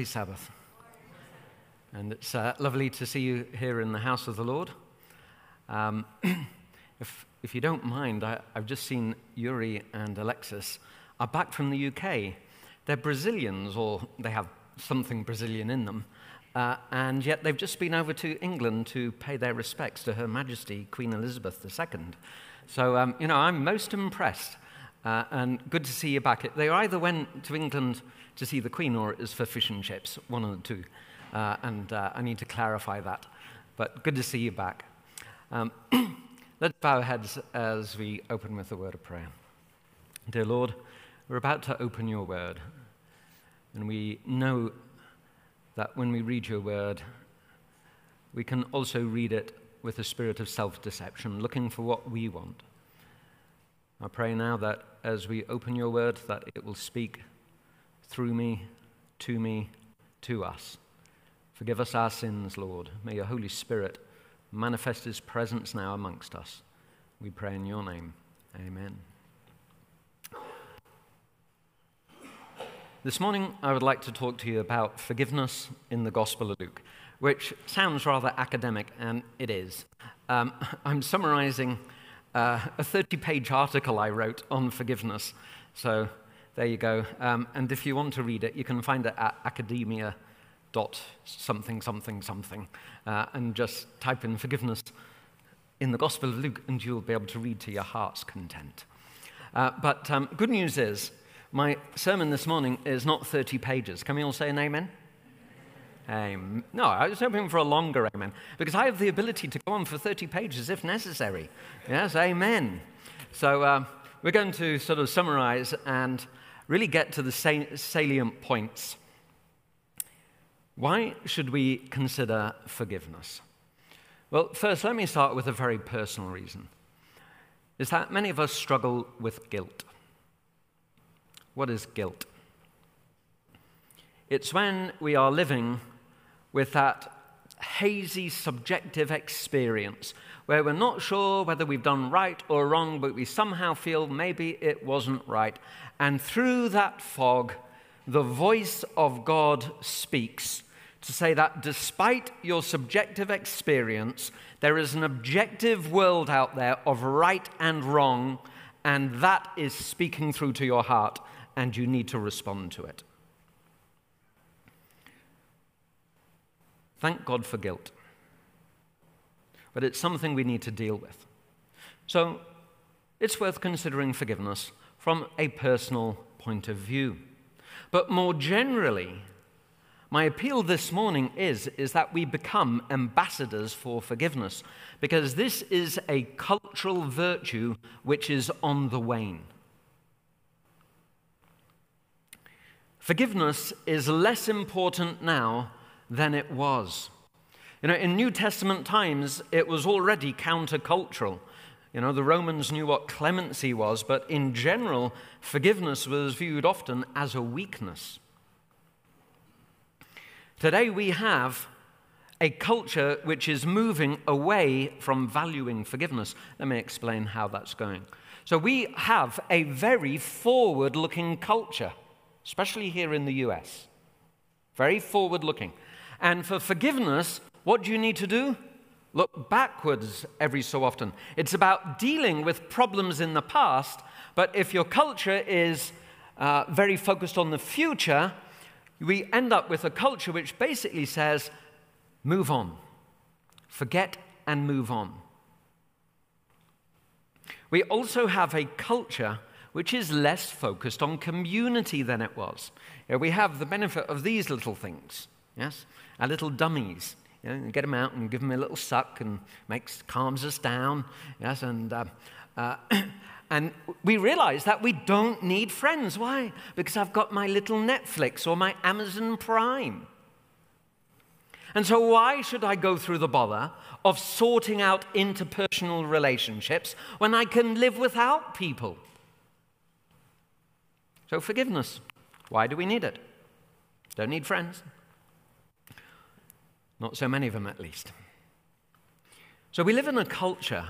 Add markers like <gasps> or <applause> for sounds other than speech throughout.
Happy Sabbath. And it's uh, lovely to see you here in the house of the Lord. Um, <clears throat> if, if you don't mind, I, have just seen Yuri and Alexis are back from the UK. They're Brazilians, or they have something Brazilian in them, uh, and yet they've just been over to England to pay their respects to Her Majesty Queen Elizabeth II. So, um, you know, I'm most impressed. Uh, and good to see you back. They either went to England to see the Queen or it was for fish and chips, one of the two. Uh, and uh, I need to clarify that. But good to see you back. Um, <clears throat> let's bow our heads as we open with a word of prayer. Dear Lord, we're about to open your word. And we know that when we read your word, we can also read it with a spirit of self deception, looking for what we want. I pray now that as we open your word, that it will speak through me, to me, to us. Forgive us our sins, Lord. May your Holy Spirit manifest his presence now amongst us. We pray in your name. Amen. This morning, I would like to talk to you about forgiveness in the Gospel of Luke, which sounds rather academic, and it is. Um, <laughs> I'm summarizing uh, a 30 page article I wrote on forgiveness. So there you go. Um, and if you want to read it, you can find it at academia dot something something something uh, and just type in forgiveness in the Gospel of Luke and you'll be able to read to your heart's content. Uh, but um, good news is, my sermon this morning is not 30 pages. Can we all say an amen? Amen. No, I was hoping for a longer amen because I have the ability to go on for 30 pages if necessary. Yes, amen. So uh, we're going to sort of summarize and really get to the salient points. Why should we consider forgiveness? Well, first, let me start with a very personal reason. Is that many of us struggle with guilt. What is guilt? It's when we are living with that hazy subjective experience where we're not sure whether we've done right or wrong, but we somehow feel maybe it wasn't right. And through that fog, the voice of God speaks to say that despite your subjective experience, there is an objective world out there of right and wrong, and that is speaking through to your heart, and you need to respond to it. Thank God for guilt. But it's something we need to deal with. So it's worth considering forgiveness from a personal point of view. But more generally, my appeal this morning is, is that we become ambassadors for forgiveness, because this is a cultural virtue which is on the wane. Forgiveness is less important now than it was. You know, in New Testament times, it was already countercultural. You know, the Romans knew what clemency was, but in general, forgiveness was viewed often as a weakness. Today, we have a culture which is moving away from valuing forgiveness. Let me explain how that's going. So, we have a very forward looking culture, especially here in the US. Very forward looking. And for forgiveness, what do you need to do? Look backwards every so often. It's about dealing with problems in the past, but if your culture is uh, very focused on the future, we end up with a culture which basically says, move on, forget and move on. We also have a culture which is less focused on community than it was. You know, we have the benefit of these little things, yes? Our little dummies. You know, get them out and give them a little suck and makes calms us down. Yes, and uh, uh, <clears throat> and we realize that we don't need friends. Why? Because I've got my little Netflix or my Amazon Prime. And so, why should I go through the bother of sorting out interpersonal relationships when I can live without people? So, forgiveness. Why do we need it? Don't need friends. Not so many of them, at least. So we live in a culture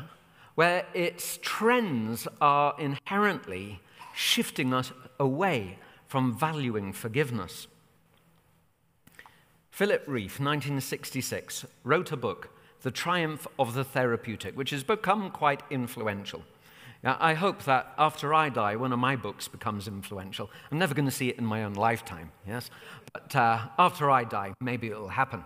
where its trends are inherently shifting us away from valuing forgiveness. Philip Rieff, 1966, wrote a book, The Triumph of the Therapeutic, which has become quite influential. Now, I hope that after I die, one of my books becomes influential. I'm never going to see it in my own lifetime, yes? But uh, after I die, maybe it'll happen.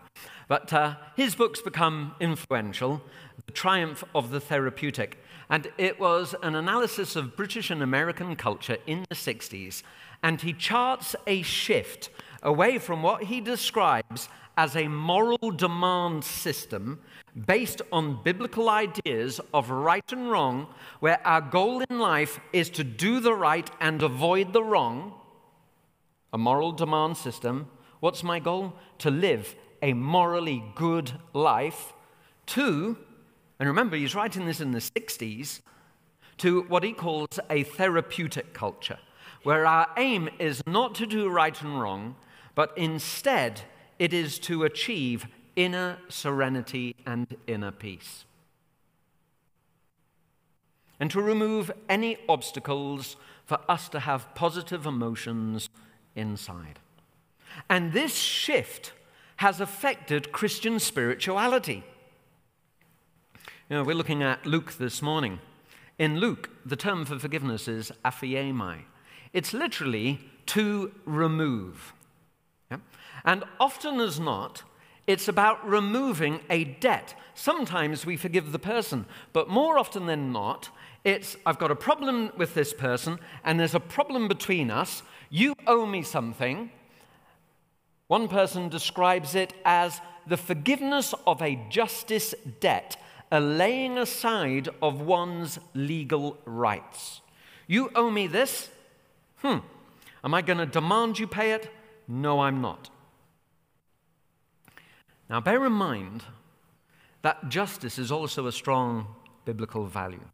But uh, his books become influential The Triumph of the Therapeutic. And it was an analysis of British and American culture in the 60s. And he charts a shift away from what he describes as a moral demand system based on biblical ideas of right and wrong, where our goal in life is to do the right and avoid the wrong, a moral demand system. What's my goal? To live a morally good life. Two, and remember, he's writing this in the 60s, to what he calls a therapeutic culture, where our aim is not to do right and wrong, but instead it is to achieve inner serenity and inner peace. And to remove any obstacles for us to have positive emotions inside. And this shift has affected Christian spirituality. You know, we're looking at Luke this morning. In Luke, the term for forgiveness is aphiemi. It's literally to remove. Yeah? And often as not, it's about removing a debt. Sometimes we forgive the person, but more often than not, it's I've got a problem with this person, and there's a problem between us. You owe me something. One person describes it as the forgiveness of a justice debt, a laying aside of one's legal rights. You owe me this? Hmm. Am I going to demand you pay it? No, I'm not. Now, bear in mind that justice is also a strong biblical value.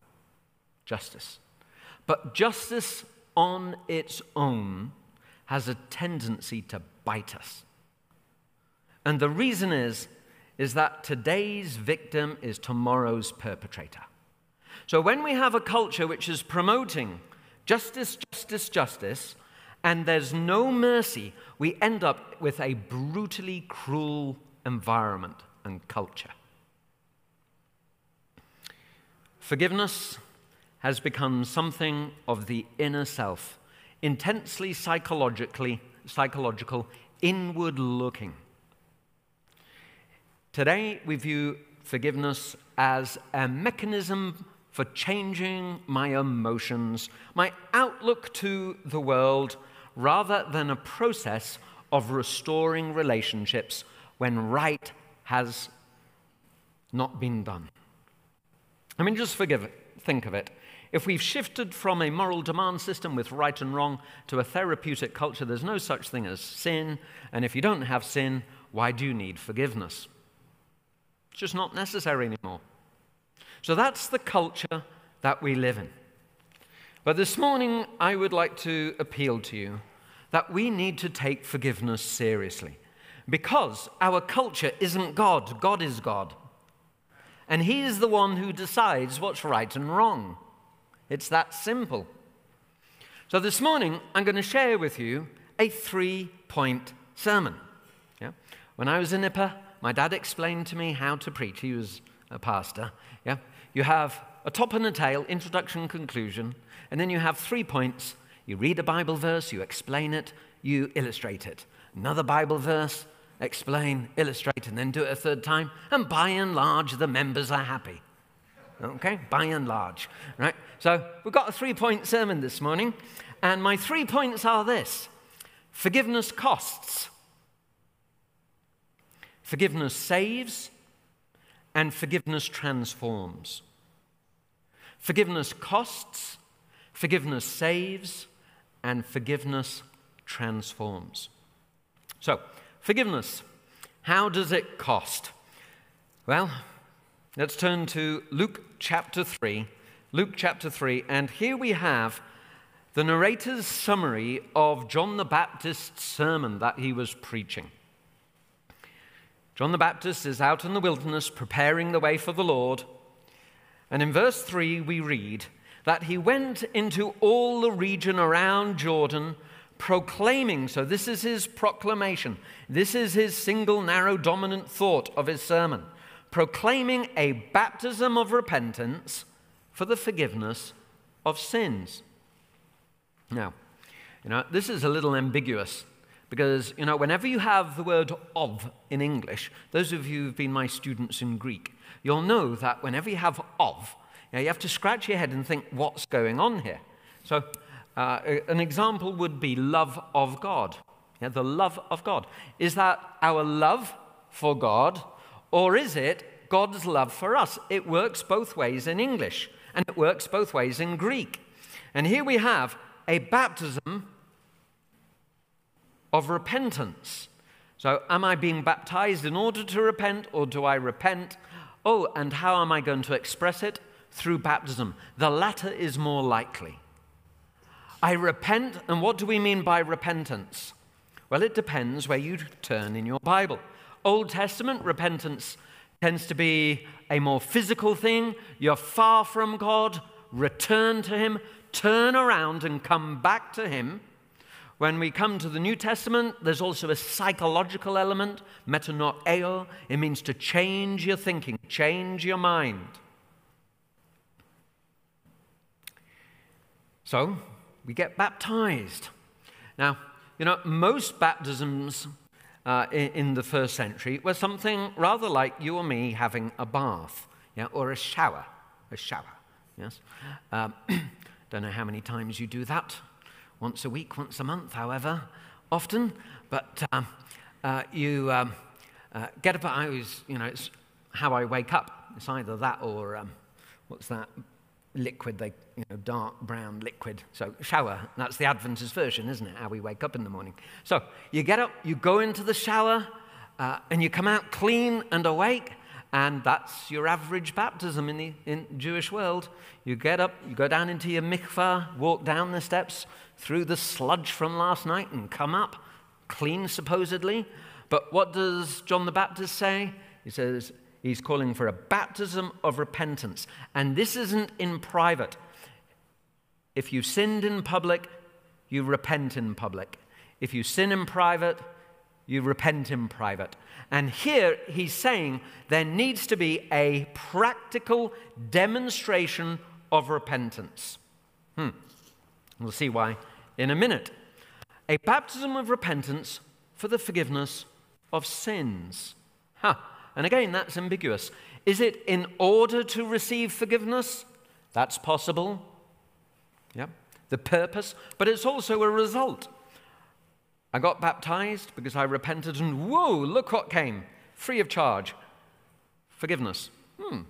Justice. But justice on its own has a tendency to bite us. And the reason is, is that today's victim is tomorrow's perpetrator. So when we have a culture which is promoting justice, justice, justice, and there's no mercy, we end up with a brutally cruel environment and culture. Forgiveness has become something of the inner self, intensely psychologically, psychological, inward looking. Today, we view forgiveness as a mechanism for changing my emotions, my outlook to the world, rather than a process of restoring relationships when right has not been done. I mean, just forgive it, think of it. If we've shifted from a moral demand system with right and wrong to a therapeutic culture, there's no such thing as sin. And if you don't have sin, why do you need forgiveness? It's just not necessary anymore. So that's the culture that we live in. But this morning, I would like to appeal to you that we need to take forgiveness seriously. Because our culture isn't God, God is God. And He is the one who decides what's right and wrong. It's that simple. So this morning, I'm going to share with you a three point sermon. Yeah? When I was in Nipper, my dad explained to me how to preach. He was a pastor. Yeah? You have a top and a tail, introduction, conclusion, and then you have three points. You read a Bible verse, you explain it, you illustrate it. Another Bible verse, explain, illustrate, and then do it a third time. And by and large, the members are happy. Okay? By and large. Right? So we've got a three point sermon this morning. And my three points are this forgiveness costs, forgiveness saves, and forgiveness transforms. Forgiveness costs, forgiveness saves, and forgiveness transforms. So, Forgiveness. How does it cost? Well, let's turn to Luke chapter 3. Luke chapter 3, and here we have the narrator's summary of John the Baptist's sermon that he was preaching. John the Baptist is out in the wilderness preparing the way for the Lord. And in verse 3, we read that he went into all the region around Jordan proclaiming. So, this is his proclamation. This is his single, narrow, dominant thought of his sermon. Proclaiming a baptism of repentance for the forgiveness of sins. Now, you know, this is a little ambiguous because, you know, whenever you have the word of in English, those of you who've been my students in Greek, you'll know that whenever you have of, know, you have to scratch your head and think, what's going on here? So, uh, an example would be love of God. Yeah, the love of God. Is that our love for God, or is it God's love for us? It works both ways in English, and it works both ways in Greek. And here we have a baptism of repentance. So, am I being baptized in order to repent, or do I repent? Oh, and how am I going to express it? Through baptism. The latter is more likely. I repent, and what do we mean by repentance? Well, it depends where you turn in your Bible. Old Testament repentance tends to be a more physical thing. You're far from God, return to Him, turn around and come back to Him. When we come to the New Testament, there's also a psychological element, metanoeo. It means to change your thinking, change your mind. So, we get baptized. Now, you know, most baptisms uh, in, in, the first century were something rather like you or me having a bath, yeah, or a shower, a shower. Yes. Um, <clears throat> don't know how many times you do that. Once a week, once a month, however, often. But um, uh, you um, uh, get up. I always, you know, it's how I wake up. It's either that or um, what's that liquid, they, you know, dark brown liquid. So shower, that's the Adventist version, isn't it? How we wake up in the morning. So you get up, you go into the shower, uh, and you come out clean and awake, and that's your average baptism in the in Jewish world. You get up, you go down into your mikvah, walk down the steps through the sludge from last night, and come up clean, supposedly. But what does John the Baptist say? He says, He's calling for a baptism of repentance. And this isn't in private. If you sinned in public, you repent in public. If you sin in private, you repent in private. And here he's saying there needs to be a practical demonstration of repentance. Hmm. We'll see why in a minute. A baptism of repentance for the forgiveness of sins. Huh. And again, that's ambiguous. Is it in order to receive forgiveness? That's possible. Yeah. The purpose, but it's also a result. I got baptized because I repented, and whoa, look what came free of charge. Forgiveness. Hmm.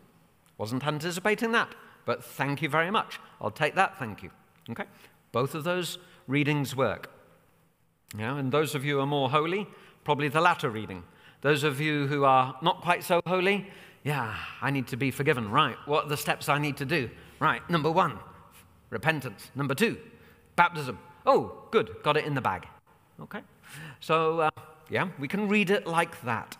Wasn't anticipating that, but thank you very much. I'll take that, thank you. Okay? Both of those readings work. Yeah, and those of you who are more holy, probably the latter reading. Those of you who are not quite so holy, yeah, I need to be forgiven. Right, what are the steps I need to do? Right, number one, repentance. Number two, baptism. Oh, good, got it in the bag. Okay? So, uh, yeah, we can read it like that.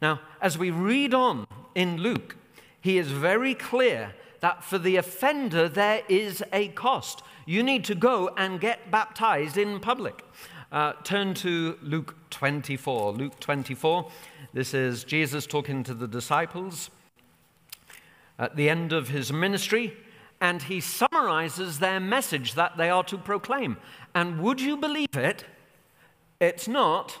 Now, as we read on in Luke, he is very clear that for the offender there is a cost. You need to go and get baptized in public. Uh, turn to Luke 24. Luke 24. This is Jesus talking to the disciples at the end of his ministry, and he summarizes their message that they are to proclaim. And would you believe it? It's not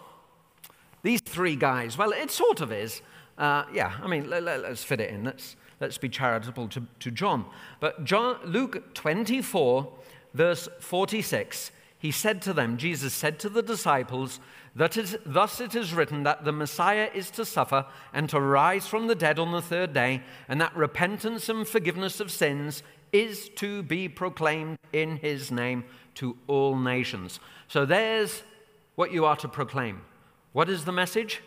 these three guys. Well, it sort of is. Uh, yeah, I mean, let, us fit it in. Let's, let's be charitable to, to John. But John, Luke 24, verse 46 he said to them, Jesus said to the disciples, that is, Thus it is written that the Messiah is to suffer and to rise from the dead on the third day, and that repentance and forgiveness of sins is to be proclaimed in his name to all nations. So there's what you are to proclaim. What is the message?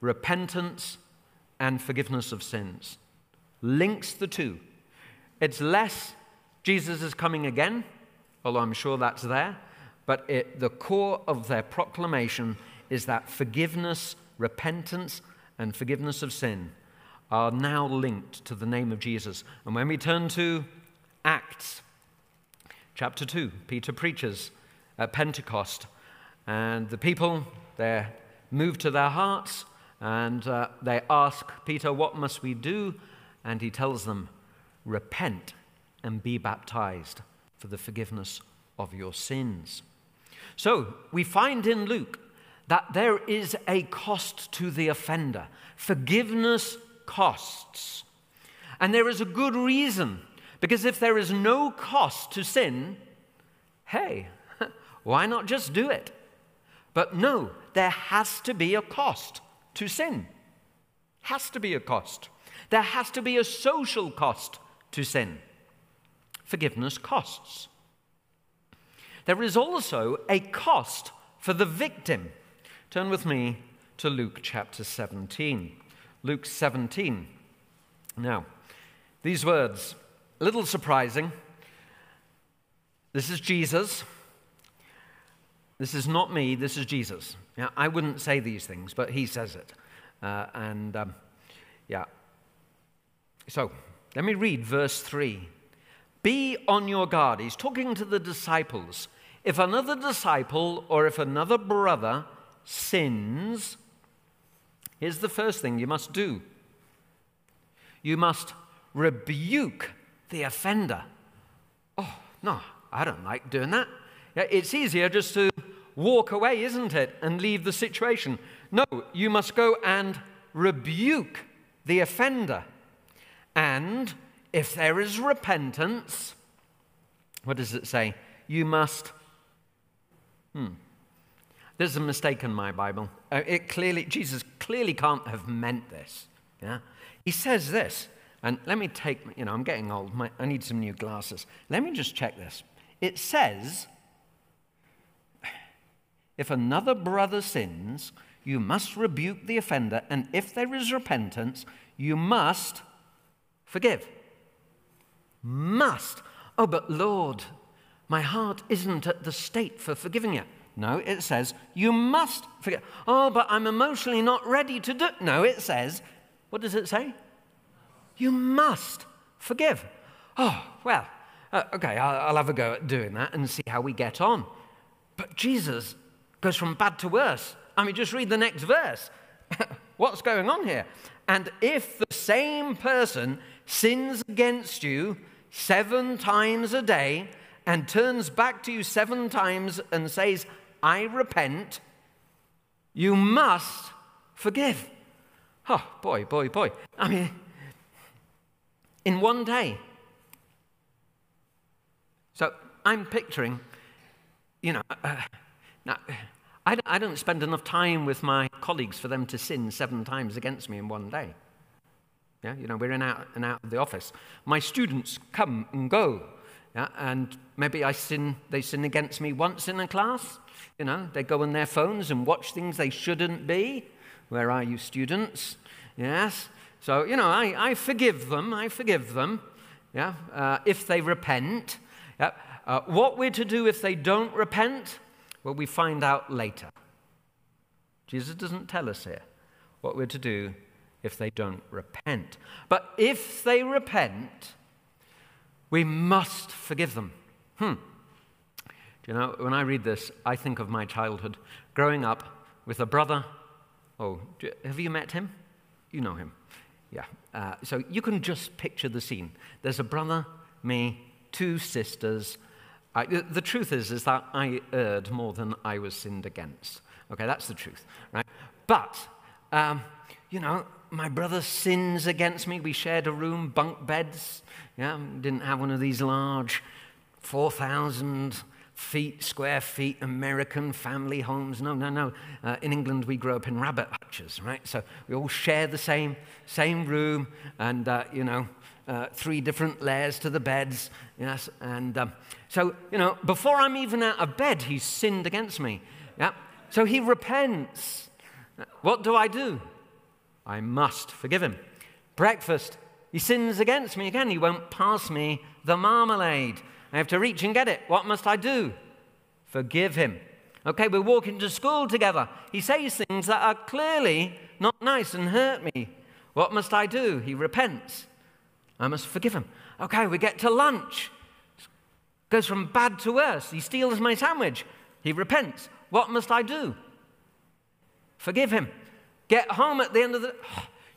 Repentance and forgiveness of sins. Links the two. It's less Jesus is coming again, although I'm sure that's there but it, the core of their proclamation is that forgiveness, repentance, and forgiveness of sin are now linked to the name of Jesus. And when we turn to Acts chapter 2, Peter preaches at Pentecost. And the people, they're moved to their hearts and uh, they ask Peter, What must we do? And he tells them, Repent and be baptized for the forgiveness of your sins. So we find in Luke that there is a cost to the offender. Forgiveness costs. And there is a good reason, because if there is no cost to sin, hey, <laughs> why not just do it? But no, there has to be a cost to sin. Has to be a cost. There has to be a social cost to sin. Forgiveness costs. There is also a cost for the victim. Turn with me to Luke chapter 17. Luke 17. Now, these words, a little surprising. This is Jesus. This is not me, this is Jesus. Yeah, I wouldn't say these things, but he says it. Uh, and um, yeah. So, let me read verse 3. Be on your guard. He's talking to the disciples. If another disciple or if another brother sins, here's the first thing you must do you must rebuke the offender. Oh, no, I don't like doing that. It's easier just to walk away, isn't it, and leave the situation. No, you must go and rebuke the offender. And if there is repentance, what does it say? You must. Hmm. There's a mistake in my Bible. Uh, it clearly, Jesus clearly can't have meant this. Yeah? He says this, and let me take, you know, I'm getting old. My, I need some new glasses. Let me just check this. It says, if another brother sins, you must rebuke the offender, and if there is repentance, you must forgive. Must. Oh, but Lord, my heart isn't at the state for forgiving it. No, it says you must forgive. Oh, but I'm emotionally not ready to do. No, it says, what does it say? You must forgive. Oh, well, uh, okay, I'll, I'll have a go at doing that and see how we get on. But Jesus goes from bad to worse. I mean, just read the next verse. <laughs> What's going on here? And if the same person sins against you seven times a day and turns back to you seven times and says, I repent, you must forgive. Oh, boy, boy, boy. I mean, in one day. So I'm picturing, you know, uh, now, I I don't spend enough time with my colleagues for them to sin seven times against me in one day. Yeah, you know, we're in out and out of the office. My students come and go. Yeah, and maybe I sin, they sin against me once in a class. You know, they go on their phones and watch things they shouldn't be. Where are you, students? Yes. So, you know, I, I forgive them. I forgive them. Yeah, uh, if they repent. Yeah. Uh, what we're to do if they don't repent, well, we find out later. Jesus doesn't tell us here what we're to do if they don't repent. But if they repent, we must forgive them. Hmm. Do you know, when I read this, I think of my childhood growing up with a brother. Oh, have you met him? You know him. Yeah. Uh, so you can just picture the scene. There's a brother, me, two sisters, I, the truth is, is that I erred more than I was sinned against. Okay, that's the truth, right? But, um, you know, my brother sins against me. We shared a room, bunk beds. Yeah, didn't have one of these large 4,000 feet, square feet American family homes. No, no, no. Uh, in England, we grew up in rabbit hutches, right? So we all share the same, same room and, uh, you know, uh, three different layers to the beds. Yes, and um, so, you know, before I'm even out of bed, he's sinned against me. Yeah, so he repents. What do I do? I must forgive him. Breakfast, he sins against me again. He won't pass me the marmalade. I have to reach and get it. What must I do? Forgive him. Okay, we're walking to school together. He says things that are clearly not nice and hurt me. What must I do? He repents. I must forgive him. Okay, we get to lunch. Goes from bad to worse. He steals my sandwich. He repents. What must I do? Forgive him. Get home at the end of the. <sighs>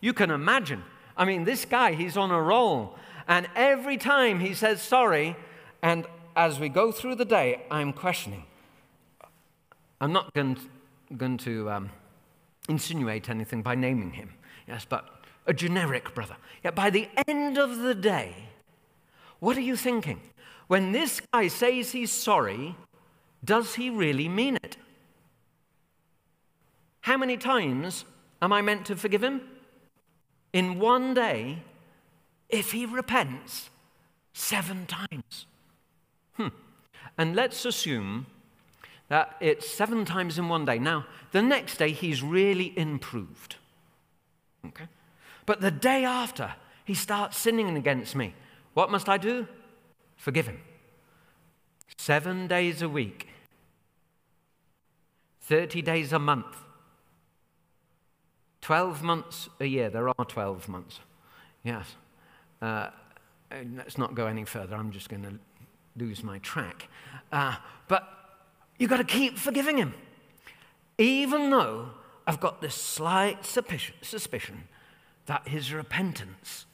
You can imagine. I mean, this guy, he's on a roll. And every time he says sorry, and as we go through the day, I'm questioning. I'm not going to, going to um, insinuate anything by naming him, yes, but a generic brother. Yet by the end of the day, what are you thinking? When this guy says he's sorry, does he really mean it? How many times am I meant to forgive him? In one day, if he repents, seven times. Hmm. And let's assume that it's seven times in one day. Now, the next day, he's really improved. Okay? But the day after, he starts sinning against me. What must I do? Forgive him. Seven days a week, 30 days a month, 12 months a year. There are 12 months. Yes. Uh, let's not go any further. I'm just going to lose my track. Uh, but you've got to keep forgiving him. Even though I've got this slight suspicion that his repentance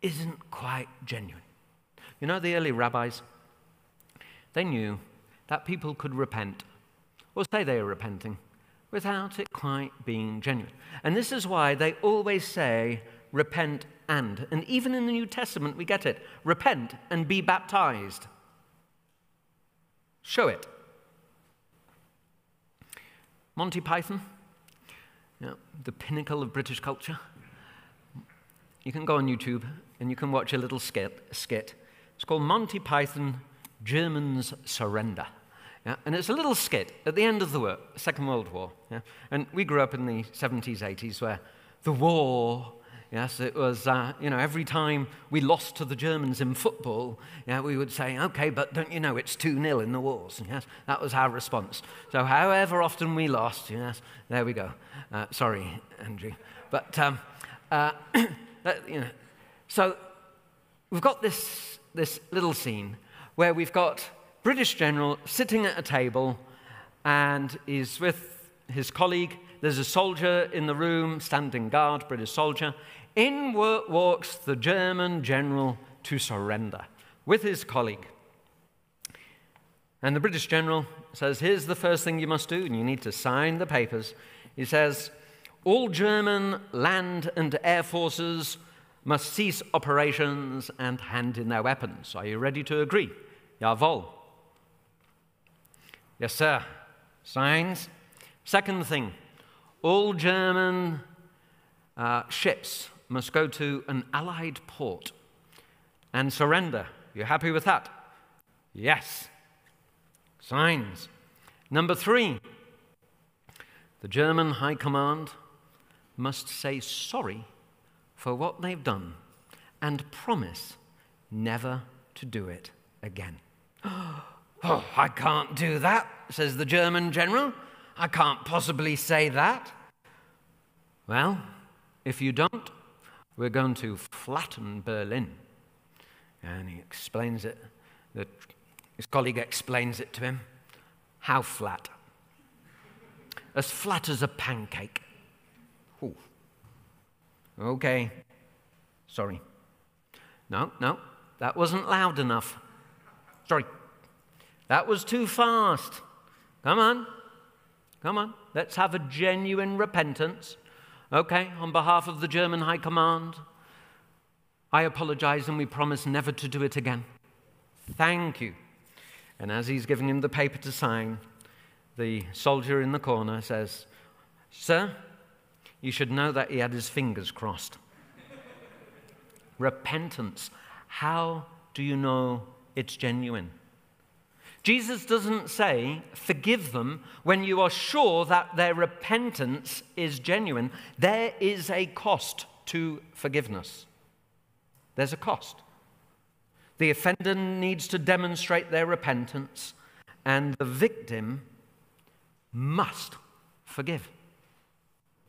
isn't quite genuine. You know, the early rabbis, they knew that people could repent or say they are repenting without it quite being genuine. And this is why they always say, repent and. And even in the New Testament, we get it repent and be baptized. Show it. Monty Python, the pinnacle of British culture. You can go on YouTube and you can watch a little skit. skit. It's called Monty Python Germans Surrender. Yeah? And it's a little skit at the end of the war, Second World War. Yeah? And we grew up in the 70s, 80s, where the war Yes, it was, uh, you know, every time we lost to the Germans in football, yeah, we would say, okay, but don't you know it's 2 0 in the wars? Yes, that was our response. So, however often we lost, yes, there we go. Uh, sorry, Andrew. But, um, uh, <clears throat> you know, so we've got this, this little scene where we've got British general sitting at a table and he's with his colleague. There's a soldier in the room, standing guard, British soldier. In walks the German general to surrender with his colleague. And the British general says, Here's the first thing you must do, and you need to sign the papers. He says, All German land and air forces must cease operations and hand in their weapons. Are you ready to agree? Jawohl. Yes, sir. Signs. Second thing, all German uh, ships must go to an allied port and surrender. You happy with that? Yes. Signs. Number three, the German High Command must say sorry for what they've done and promise never to do it again. <gasps> Oh, I can't do that, says the German general. I can't possibly say that. Well, if you don't, we're going to flatten Berlin. And he explains it. The, his colleague explains it to him. How flat? As flat as a pancake. Ooh. Okay. Sorry. No, no, that wasn't loud enough. Sorry. That was too fast. Come on. Come on. Let's have a genuine repentance. Okay, on behalf of the German High Command, I apologize and we promise never to do it again. Thank you. And as he's giving him the paper to sign, the soldier in the corner says, Sir, you should know that he had his fingers crossed. <laughs> Repentance. How do you know it's genuine? Jesus doesn't say, forgive them when you are sure that their repentance is genuine. There is a cost to forgiveness. There's a cost. The offender needs to demonstrate their repentance, and the victim must forgive.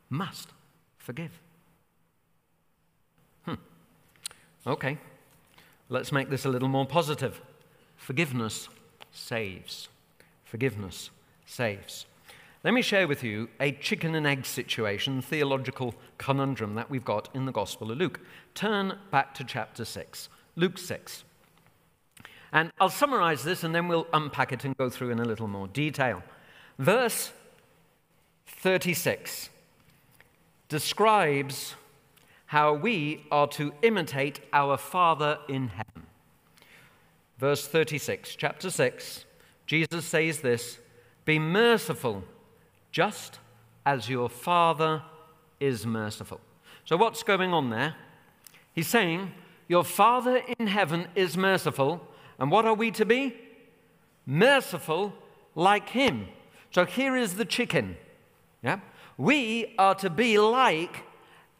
Must forgive. Hmm. Okay, let's make this a little more positive. Forgiveness saves. Forgiveness saves. Let me share with you a chicken and egg situation, theological conundrum that we've got in the Gospel of Luke. Turn back to chapter 6, Luke 6. And I'll summarize this and then we'll unpack it and go through in a little more detail. Verse 36 describes how we are to imitate our Father in heaven. Verse 36, chapter 6, Jesus says this Be merciful, just as your Father is merciful. So, what's going on there? He's saying, Your Father in heaven is merciful, and what are we to be? Merciful like Him. So, here is the chicken. Yeah? We are to be like,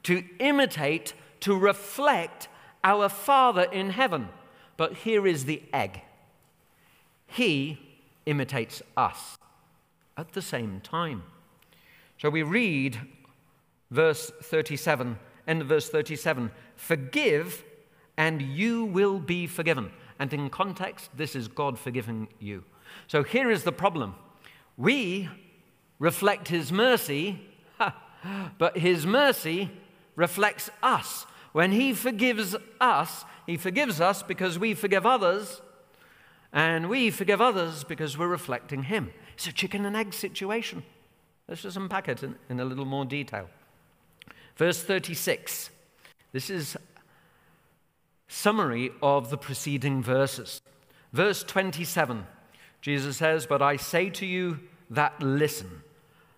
to imitate, to reflect our Father in heaven. But here is the egg He imitates us at the same time. So we read verse 37, end of verse 37 Forgive, and you will be forgiven. And in context, this is God forgiving you. So here is the problem we reflect His mercy, <laughs> but His mercy reflects us. When He forgives us, He forgives us because we forgive others, and we forgive others because we're reflecting Him. It's a chicken and egg situation. Let's just unpack it in, in a little more detail. Verse 36. This is summary of the preceding verses. Verse 27. Jesus says, "But I say to you that listen.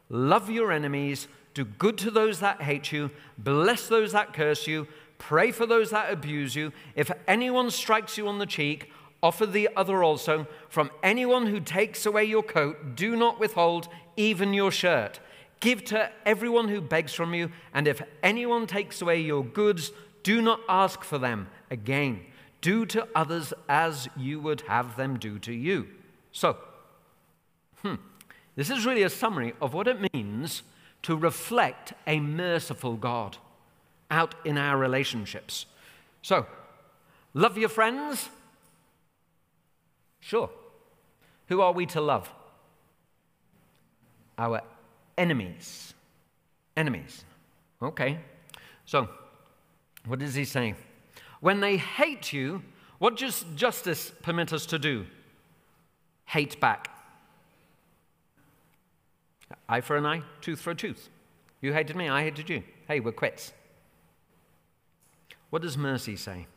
Love your enemies, do good to those that hate you, bless those that curse you, pray for those that abuse you. If anyone strikes you on the cheek, offer the other also. From anyone who takes away your coat, do not withhold even your shirt. Give to everyone who begs from you, and if anyone takes away your goods, do not ask for them again. Do to others as you would have them do to you. So, hmm, this is really a summary of what it means to reflect a merciful God out in our relationships. So, love your friends? Sure. Who are we to love? Our enemies. Enemies. Okay. So, what is he saying? When they hate you, what does justice permit us to do? Hate back. Eye for an eye, tooth for a tooth. You hated me, I hated you. Hey, we're quits. What does mercy say?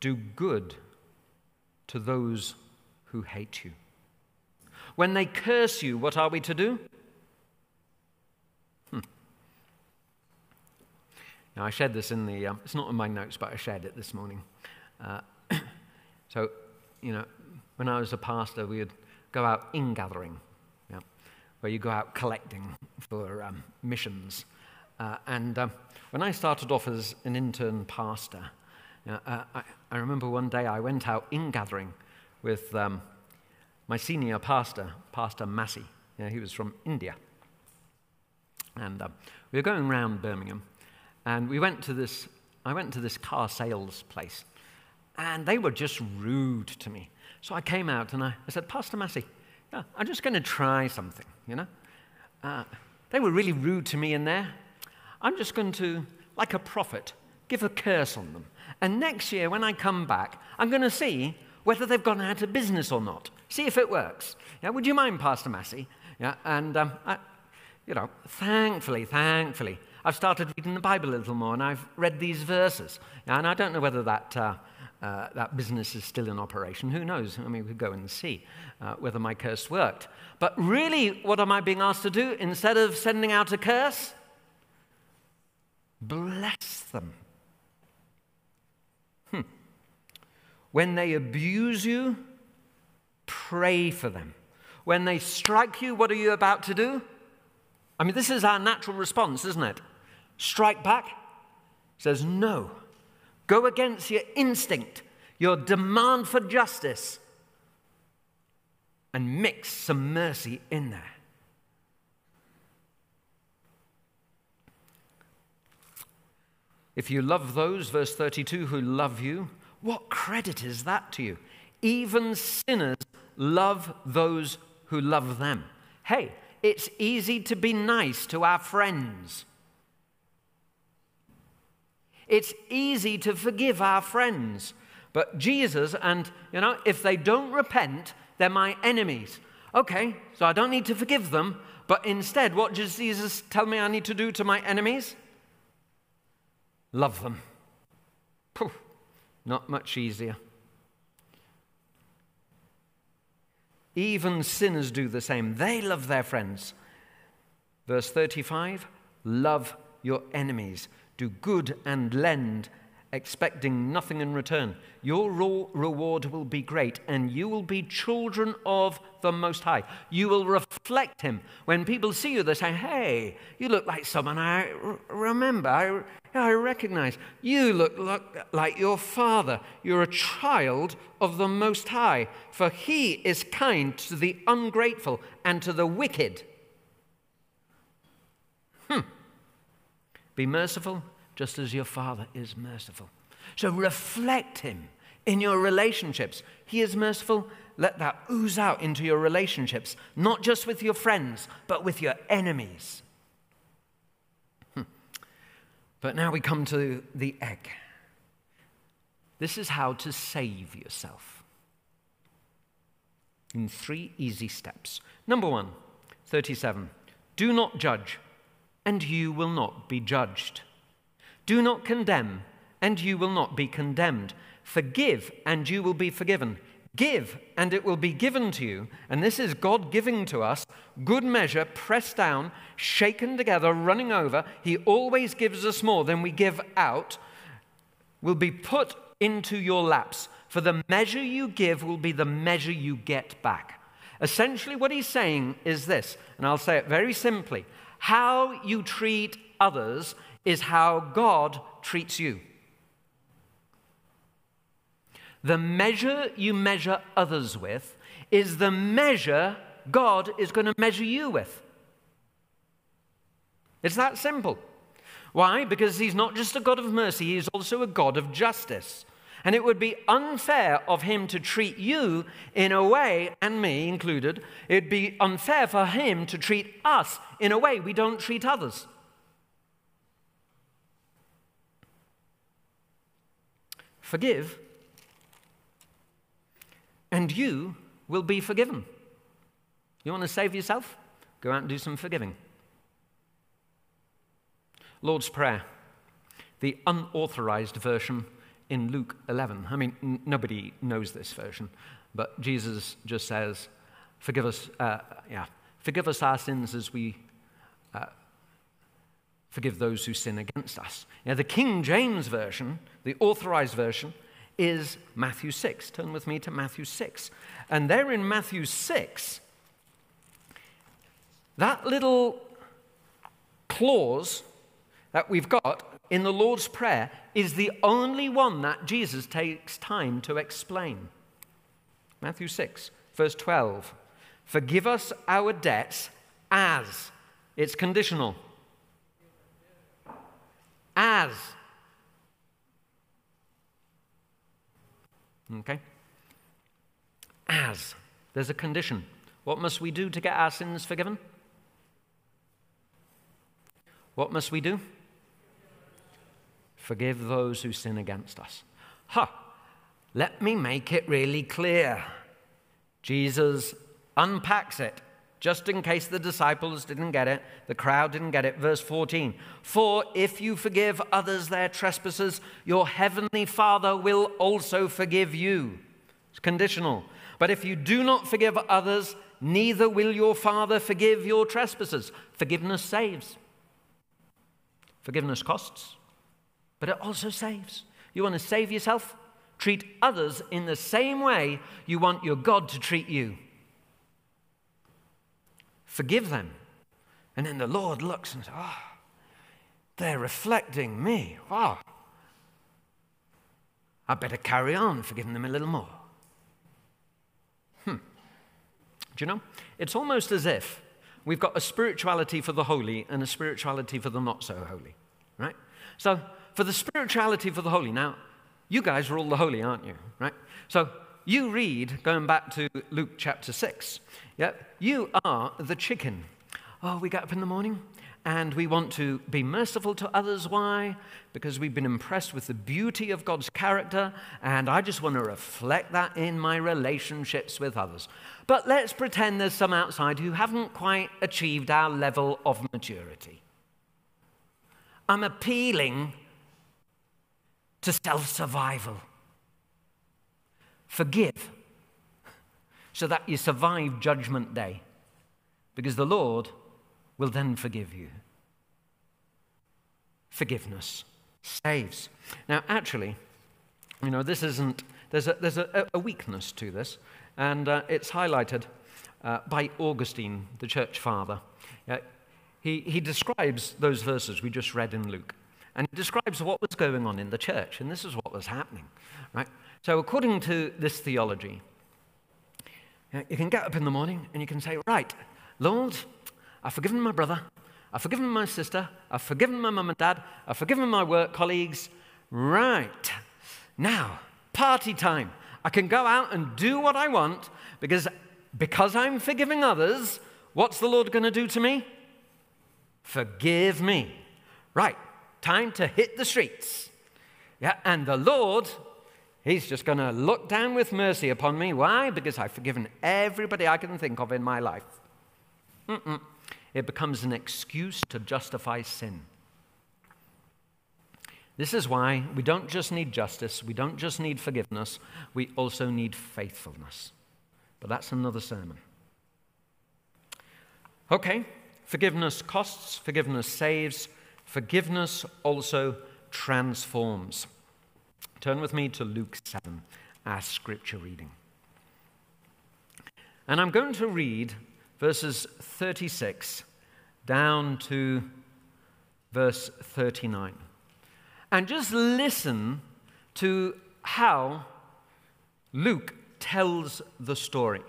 Do good to those who hate you. When they curse you, what are we to do? Hmm. Now, I shared this in the, uh, it's not in my notes, but I shared it this morning. Uh, <coughs> so, you know, when I was a pastor, we would go out ingathering, yeah, where you go out collecting for um, missions. Uh, and um, when I started off as an intern pastor, you know, uh, I, I, remember one day I went out ingathering with um, my senior pastor, Pastor Massey. You know, he was from India. And um, we were going around Birmingham, and we went to this, I went to this car sales place, and they were just rude to me. So I came out and I, I said, Pastor Massey, yeah, I'm just going to try something, you know. Uh, they were really rude to me in there. I'm just going to, like a prophet, give a curse on them. And next year, when I come back, I'm going to see whether they've gone out of business or not. See if it works. Yeah, would you mind, Pastor Massey? Yeah, and um, I, you know, thankfully, thankfully, I've started reading the Bible a little more, and I've read these verses. Yeah, and I don't know whether that uh, uh, that business is still in operation. Who knows? I mean, we could go and see uh, whether my curse worked. But really, what am I being asked to do? Instead of sending out a curse, bless them. Hmm. When they abuse you, pray for them. When they strike you, what are you about to do? I mean, this is our natural response, isn't it? Strike back? Says no. Go against your instinct, your demand for justice, and mix some mercy in there. If you love those, verse 32, who love you, what credit is that to you? Even sinners love those who love them. Hey, it's easy to be nice to our friends. It's easy to forgive our friends. But Jesus, and you know, if they don't repent, they're my enemies. Okay, so I don't need to forgive them, but instead, what does Jesus tell me I need to do to my enemies? Love them. Poof, not much easier. Even sinners do the same. They love their friends. Verse 35 Love your enemies, do good and lend expecting nothing in return. Your reward will be great, and you will be children of the Most High. You will reflect Him. When people see you, they say, Hey, you look like someone I remember, I, I recognize. You look, look like your Father. You're a child of the Most High, for He is kind to the ungrateful and to the wicked. Hmm. Be merciful just as your Father is merciful. So reflect Him in your relationships. He is merciful. Let that ooze out into your relationships, not just with your friends, but with your enemies. Hmm. But now we come to the egg. This is how to save yourself in three easy steps. Number one, 37. Do not judge, and you will not be judged. Do not condemn, and you will not be condemned. Forgive, and you will be forgiven. Give, and it will be given to you. And this is God giving to us good measure, pressed down, shaken together, running over. He always gives us more than we give out, will be put into your laps. For the measure you give will be the measure you get back. Essentially, what he's saying is this, and I'll say it very simply how you treat others is how God treats you. The measure you measure others with is the measure God is going to measure you with. It's that simple. Why? Because He's not just a God of mercy, He is also a God of justice. And it would be unfair of Him to treat you in a way, and me included, it'd be unfair for Him to treat us in a way we don't treat others. Forgive, and you will be forgiven. You want to save yourself? Go out and do some forgiving. Lord's Prayer, the unauthorized version in Luke 11. I mean, n- nobody knows this version, but Jesus just says, Forgive us, uh, yeah, forgive us our sins as we uh, forgive those who sin against us. Now, the King James Version, the authorized version, is Matthew 6. Turn with me to Matthew 6. And there in Matthew 6, that little clause that we've got in the Lord's Prayer is the only one that Jesus takes time to explain. Matthew 6, verse 12. Forgive us our debts as, it's conditional as. Okay? As. There's a condition. What must we do to get our sins forgiven? What must we do? Forgive those who sin against us. Ha! Huh. Let me make it really clear. Jesus unpacks it just in case the disciples didn't get it, the crowd didn't get it. Verse 14 For if you forgive others their trespasses, your heavenly Father will also forgive you. It's conditional. But if you do not forgive others, neither will your Father forgive your trespasses. Forgiveness saves. Forgiveness costs, but it also saves. You want to save yourself? Treat others in the same way you want your God to treat you forgive them. And then the Lord looks and says, Oh, they're reflecting me. Wow. I better carry on forgiving them a little more. Hmm. Do you know? It's almost as if we've got a spirituality for the holy and a spirituality for the not so holy, right? So, for the spirituality for the holy, now, you guys are all the holy, aren't you, right? So, you read, going back to Luke chapter 6, yeah, you are the chicken. Oh, we get up in the morning and we want to be merciful to others. Why? Because we've been impressed with the beauty of God's character, and I just want to reflect that in my relationships with others. But let's pretend there's some outside who haven't quite achieved our level of maturity. I'm appealing to self survival. Forgive so that you survive Judgment Day, because the Lord will then forgive you. Forgiveness saves. Now, actually, you know, this isn't, there's a, there's a, a weakness to this, and uh, it's highlighted uh, by Augustine, the church father. Uh, he, he describes those verses we just read in Luke. And he describes what was going on in the church, and this is what was happening, right? So, according to this theology, uh, you can get up in the morning and you can say, Right, Lord, I've forgiven my brother, I've forgiven my sister, I've forgiven my mum and dad, I've forgiven my work colleagues. Right, now, party time. I can go out and do what I want because, because I'm forgiving others, what's the Lord going to do to me? Forgive me. Right, time to hit the streets. Yeah, and the Lord, He's just going to look down with mercy upon me. Why? Because I've forgiven everybody I can think of in my life. Mm-mm. It becomes an excuse to justify sin. This is why we don't just need justice, we don't just need forgiveness, we also need faithfulness. But that's another sermon. Okay, forgiveness costs, forgiveness saves, forgiveness also transforms. Turn with me to Luke 7, our scripture reading. And I'm going to read verses 36 down to verse 39. And just listen to how Luke tells the story.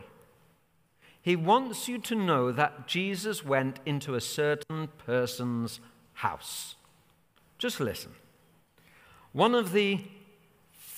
He wants you to know that Jesus went into a certain person's house. Just listen. One of the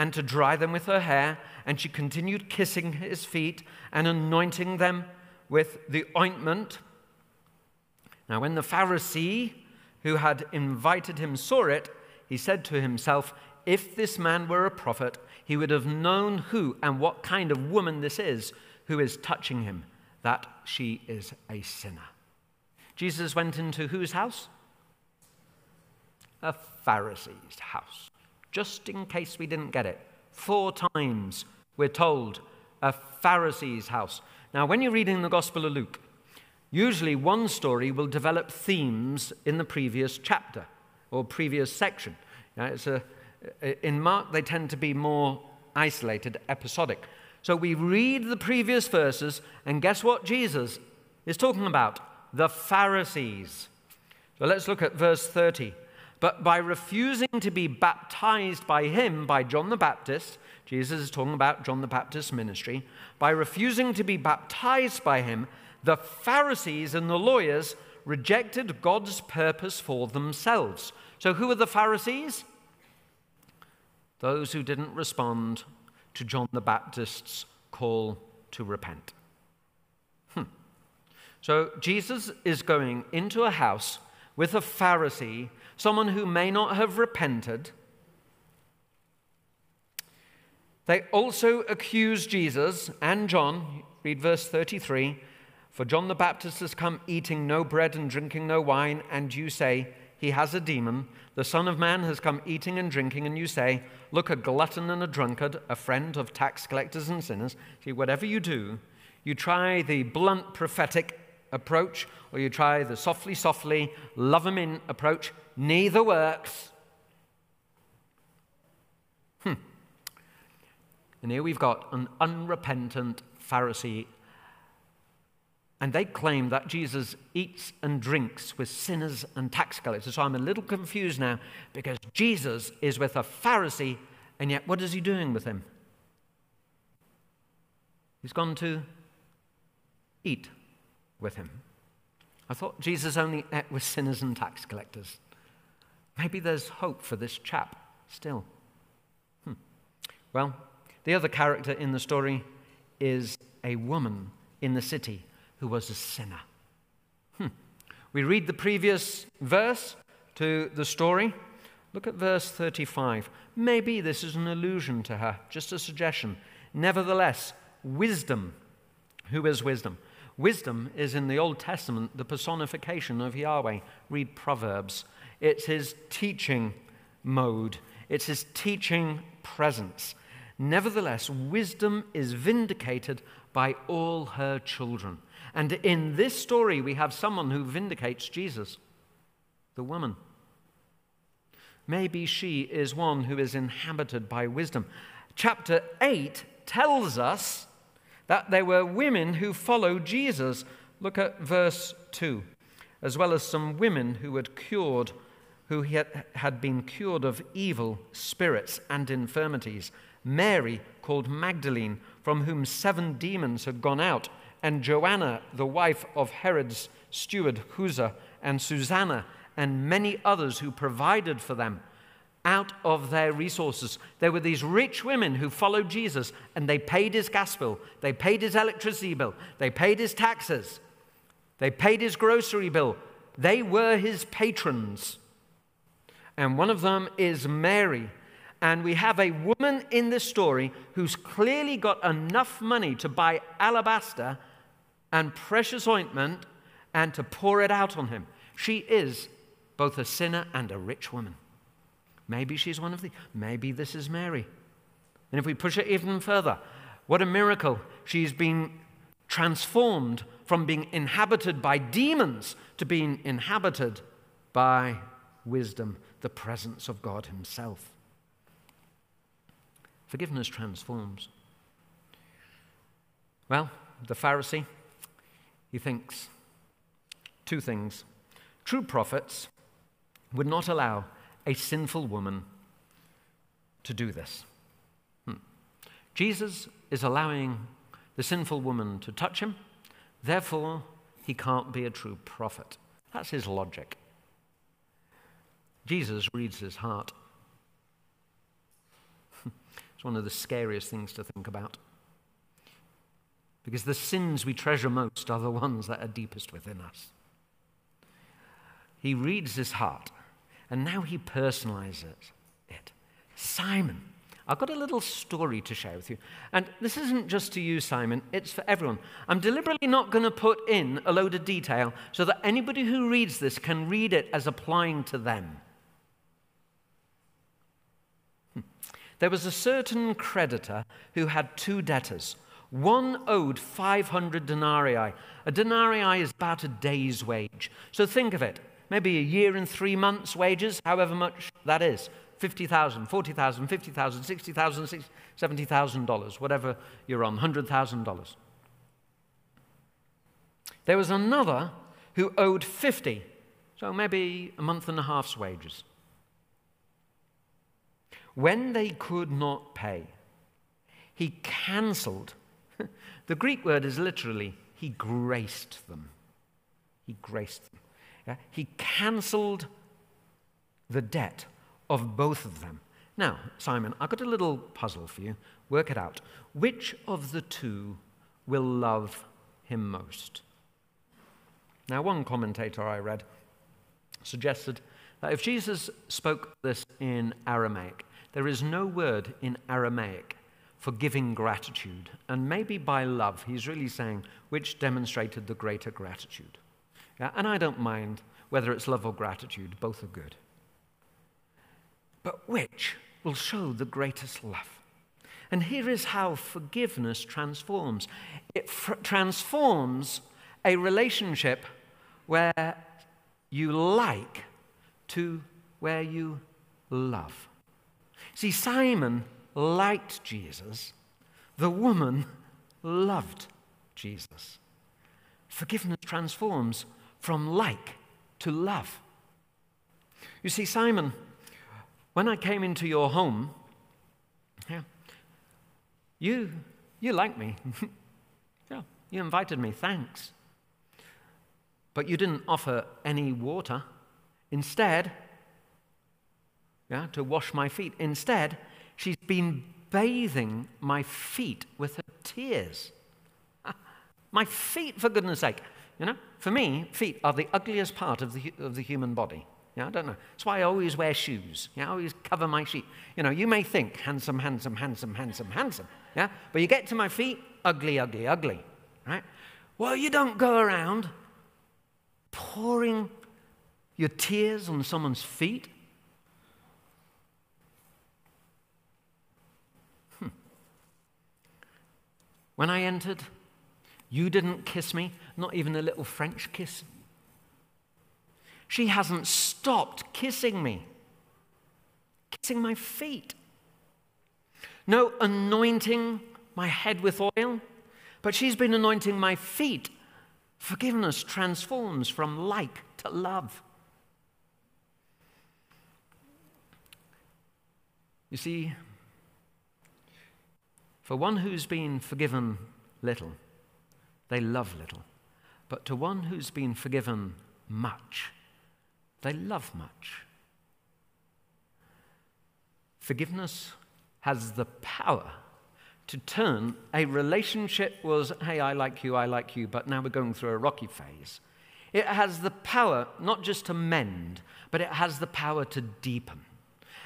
and to dry them with her hair. And she continued kissing his feet and anointing them with the ointment. Now, when the Pharisee who had invited him saw it, he said to himself, If this man were a prophet, he would have known who and what kind of woman this is who is touching him, that she is a sinner. Jesus went into whose house? A Pharisee's house. Just in case we didn't get it. Four times we're told a Pharisee's house. Now, when you're reading the Gospel of Luke, usually one story will develop themes in the previous chapter or previous section. it's a, in Mark, they tend to be more isolated, episodic. So we read the previous verses, and guess what Jesus is talking about? The Pharisees. So let's look at verse 30. But by refusing to be baptized by him, by John the Baptist, Jesus is talking about John the Baptist's ministry, by refusing to be baptized by him, the Pharisees and the lawyers rejected God's purpose for themselves. So, who are the Pharisees? Those who didn't respond to John the Baptist's call to repent. Hmm. So Jesus is going into a house with a Pharisee, someone who may not have repented. They also accuse Jesus and John, read verse 33 For John the Baptist has come eating no bread and drinking no wine, and you say, he has a demon. The Son of Man has come eating and drinking, and you say, Look, a glutton and a drunkard, a friend of tax collectors and sinners. See, whatever you do, you try the blunt prophetic approach, or you try the softly, softly, love them in approach. Neither works. Hmm. And here we've got an unrepentant Pharisee. And they claim that Jesus eats and drinks with sinners and tax collectors. So I'm a little confused now because Jesus is with a Pharisee, and yet what is he doing with him? He's gone to eat with him. I thought Jesus only ate with sinners and tax collectors. Maybe there's hope for this chap still. Hmm. Well, the other character in the story is a woman in the city who was a sinner. Hmm. We read the previous verse to the story. Look at verse 35. Maybe this is an allusion to her, just a suggestion. Nevertheless, wisdom. Who is wisdom? Wisdom is in the Old Testament the personification of Yahweh. Read Proverbs. It's his teaching mode, it's his teaching presence. Nevertheless, wisdom is vindicated by all her children. And in this story, we have someone who vindicates Jesus, the woman. Maybe she is one who is inhabited by wisdom. Chapter 8 tells us that there were women who followed Jesus. Look at verse 2. As well as some women who had cured, who had been cured of evil spirits and infirmities. Mary, called Magdalene, from whom seven demons had gone out, and Joanna, the wife of Herod's steward Chuza, and Susanna, and many others who provided for them out of their resources. There were these rich women who followed Jesus and they paid his gas bill, they paid his electricity bill, they paid his taxes, they paid his grocery bill. They were his patrons. And one of them is Mary. And we have a woman in this story who's clearly got enough money to buy alabaster and precious ointment and to pour it out on him. She is both a sinner and a rich woman. Maybe she's one of the, maybe this is Mary. And if we push it even further, what a miracle. She's been transformed from being inhabited by demons to being inhabited by wisdom, the presence of God Himself. Forgiveness transforms. Well, the Pharisee, he thinks two things. True prophets would not allow a sinful woman to do this. Hmm. Jesus is allowing the sinful woman to touch him, therefore, he can't be a true prophet. That's his logic. Jesus reads his heart. <laughs> it's one of the scariest things to think about. Because the sins we treasure most are the ones that are deepest within us. He reads his heart and now he personalizes it. Simon. I've got a little story to share with you. And this isn't just to you, Simon, it's for everyone. I'm deliberately not going to put in a load of detail so that anybody who reads this can read it as applying to them. Hmm. There was a certain creditor who had two debtors. One owed 500 denarii. A denarii is about a day's wage. So think of it maybe a year and three months' wages, however much that is. 50,000, 40,000, 50,000, 60,000, 70,000 dollars, whatever you're on, $100,000. There was another who owed 50, so maybe a month and a half's wages. When they could not pay, he cancelled. <laughs> the Greek word is literally, he graced them. He graced them. Yeah? He cancelled the debt of both of them. Now, Simon, I've got a little puzzle for you. Work it out. Which of the two will love him most? Now, one commentator I read suggested that if Jesus spoke this in Aramaic, there is no word in Aramaic for giving gratitude. And maybe by love, he's really saying which demonstrated the greater gratitude. Yeah? And I don't mind whether it's love or gratitude, both are good. But which will show the greatest love? And here is how forgiveness transforms it fr- transforms a relationship where you like to where you love. See, Simon liked Jesus the woman loved Jesus. Forgiveness transforms from like to love. You see, Simon, when I came into your home, yeah, you, you liked me. <laughs> yeah, you invited me, thanks. But you didn't offer any water. Instead, yeah, to wash my feet. Instead, she's been bathing my feet with her tears. <laughs> My feet, for goodness sake. You know, for me, feet are the ugliest part of the, of the human body. Yeah, I don't know. That's why I always wear shoes. Yeah, I always cover my feet. You know, you may think handsome, handsome, handsome, handsome, handsome. Yeah, but you get to my feet, ugly, ugly, ugly. Right? Well, you don't go around pouring your tears on someone's feet. Hmm. When I entered, you didn't kiss me, not even a little French kiss. She hasn't stopped kissing me, kissing my feet. No anointing my head with oil, but she's been anointing my feet. Forgiveness transforms from like to love. You see, for one who's been forgiven little, they love little. But to one who's been forgiven much, they love much. Forgiveness has the power to turn a relationship was, hey, I like you, I like you, but now we're going through a rocky phase. It has the power not just to mend, but it has the power to deepen.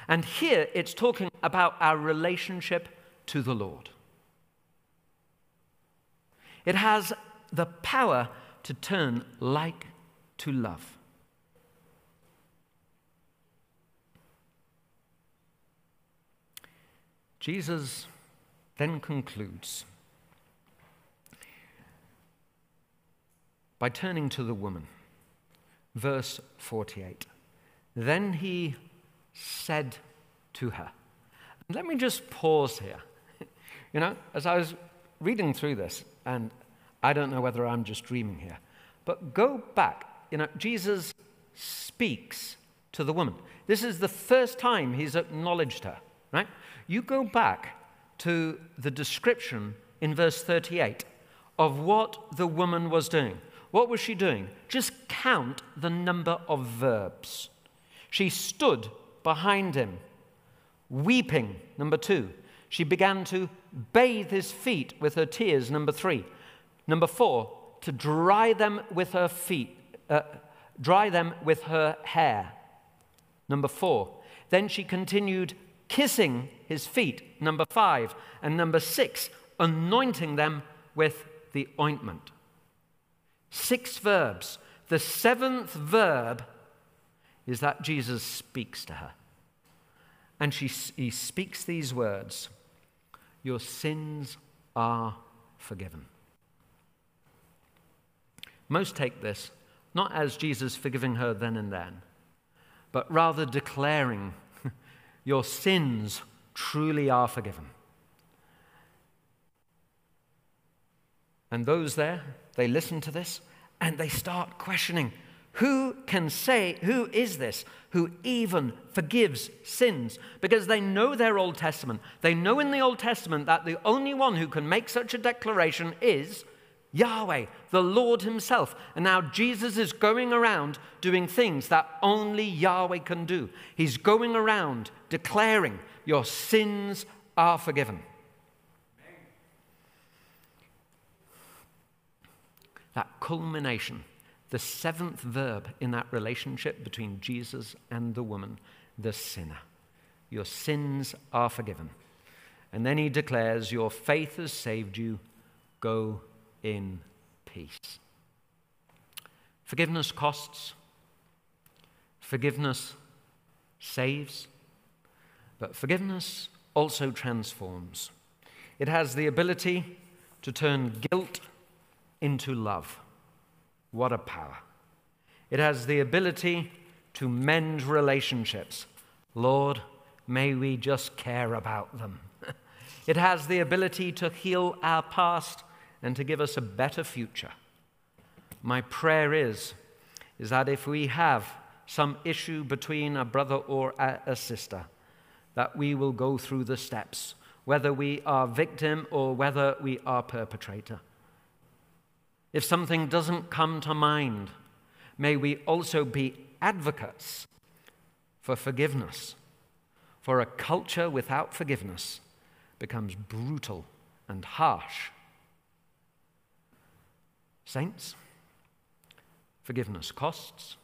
And here it's talking about our relationship to the Lord. It has the power to turn like to love. Jesus then concludes by turning to the woman. Verse 48. Then he said to her, let me just pause here. <laughs> You know, as I was reading through this, and I don't know whether I'm just dreaming here, but go back. You know, Jesus speaks to the woman. This is the first time he's acknowledged her, right? You go back to the description in verse 38 of what the woman was doing. What was she doing? Just count the number of verbs. She stood behind him, weeping, number two. She began to bathe his feet with her tears, number three. Number four, to dry them with her feet, uh, dry them with her hair. Number four. Then she continued kissing his feet, number five. And number six, anointing them with the ointment. Six verbs. The seventh verb is that Jesus speaks to her. And she, he speaks these words Your sins are forgiven. Most take this not as Jesus forgiving her then and then, but rather declaring <laughs> your sins truly are forgiven. And those there, they listen to this and they start questioning who can say, who is this who even forgives sins? Because they know their Old Testament. They know in the Old Testament that the only one who can make such a declaration is Yahweh, the Lord Himself. And now Jesus is going around doing things that only Yahweh can do. He's going around declaring, Your sins are forgiven. That culmination, the seventh verb in that relationship between Jesus and the woman, the sinner. Your sins are forgiven. And then he declares, Your faith has saved you. Go in peace. Forgiveness costs, forgiveness saves, but forgiveness also transforms. It has the ability to turn guilt into love. What a power! It has the ability to mend relationships. Lord, may we just care about them. <laughs> It has the ability to heal our past and to give us a better future. My prayer is, is that if we have some issue between a brother or a sister, that we will go through the steps, whether we are victim or whether we are perpetrator. If something doesn't come to mind, may we also be advocates for forgiveness. For a culture without forgiveness becomes brutal and harsh. Saints, forgiveness costs,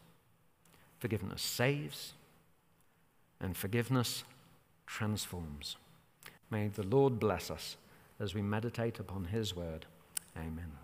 forgiveness saves, and forgiveness transforms. May the Lord bless us as we meditate upon His word. Amen.